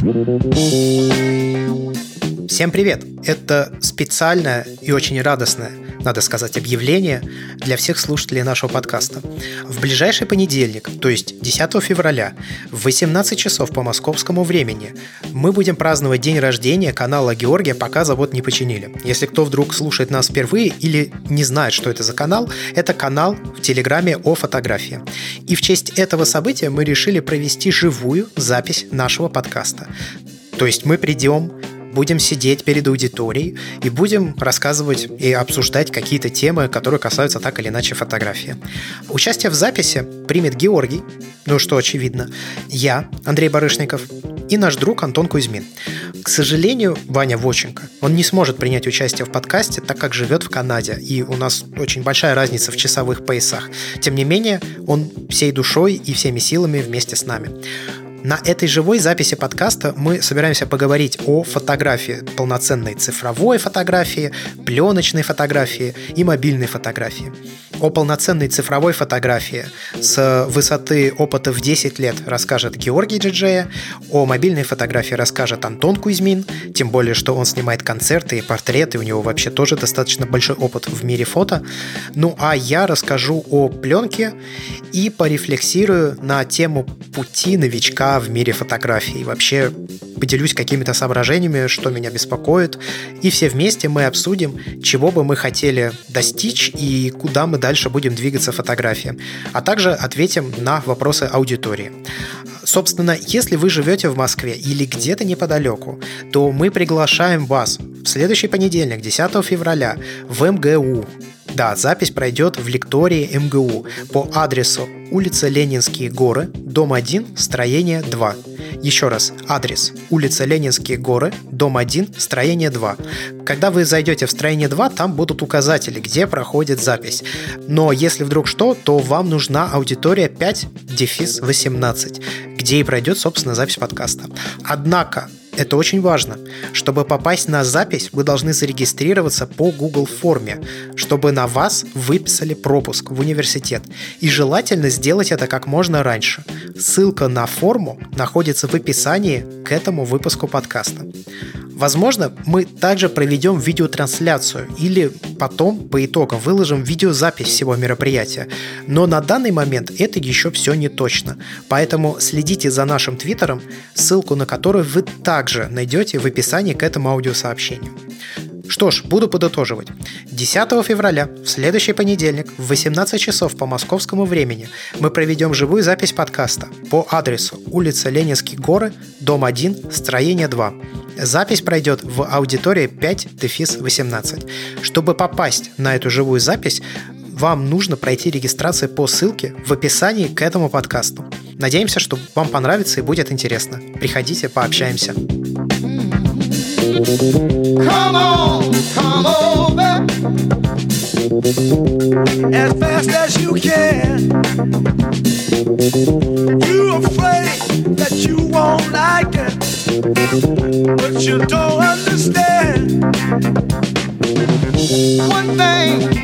Música Всем привет! Это специальное и очень радостное, надо сказать, объявление для всех слушателей нашего подкаста. В ближайший понедельник, то есть 10 февраля, в 18 часов по московскому времени, мы будем праздновать день рождения канала Георгия «Пока завод не починили». Если кто вдруг слушает нас впервые или не знает, что это за канал, это канал в Телеграме о фотографии. И в честь этого события мы решили провести живую запись нашего подкаста. То есть мы придем, будем сидеть перед аудиторией и будем рассказывать и обсуждать какие-то темы, которые касаются так или иначе фотографии. Участие в записи примет Георгий, ну что очевидно, я, Андрей Барышников, и наш друг Антон Кузьмин. К сожалению, Ваня Воченко, он не сможет принять участие в подкасте, так как живет в Канаде, и у нас очень большая разница в часовых поясах. Тем не менее, он всей душой и всеми силами вместе с нами. На этой живой записи подкаста мы собираемся поговорить о фотографии, полноценной цифровой фотографии, пленочной фотографии и мобильной фотографии. О полноценной цифровой фотографии с высоты опыта в 10 лет расскажет Георгий Джиджея, о мобильной фотографии расскажет Антон Кузьмин, тем более, что он снимает концерты и портреты, у него вообще тоже достаточно большой опыт в мире фото. Ну а я расскажу о пленке и порефлексирую на тему пути новичка в мире фотографии. Вообще поделюсь какими-то соображениями, что меня беспокоит, и все вместе мы обсудим, чего бы мы хотели достичь и куда мы дальше будем двигаться фотографии, а также ответим на вопросы аудитории. Собственно, если вы живете в Москве или где-то неподалеку, то мы приглашаем вас в следующий понедельник, 10 февраля, в МГУ да, запись пройдет в лектории МГУ по адресу улица Ленинские горы, дом 1, строение 2. Еще раз, адрес улица Ленинские горы, дом 1, строение 2. Когда вы зайдете в строение 2, там будут указатели, где проходит запись. Но если вдруг что, то вам нужна аудитория 5 дефис 18, где и пройдет, собственно, запись подкаста. Однако это очень важно. Чтобы попасть на запись, вы должны зарегистрироваться по Google форме, чтобы на вас выписали пропуск в университет. И желательно сделать это как можно раньше. Ссылка на форму находится в описании к этому выпуску подкаста. Возможно, мы также проведем видеотрансляцию или потом по итогам выложим видеозапись всего мероприятия. Но на данный момент это еще все не точно. Поэтому следите за нашим твиттером, ссылку на который вы также найдете в описании к этому аудиосообщению. Что ж, буду подытоживать. 10 февраля, в следующий понедельник, в 18 часов по московскому времени, мы проведем живую запись подкаста по адресу улица Ленинские горы, дом 1, строение 2. Запись пройдет в аудитории 5 дефис 18. Чтобы попасть на эту живую запись, вам нужно пройти регистрацию по ссылке в описании к этому подкасту. Надеемся, что вам понравится и будет интересно. Приходите, пообщаемся. Come on, come over as fast as you can. You're afraid that you won't like it, but you don't understand. One thing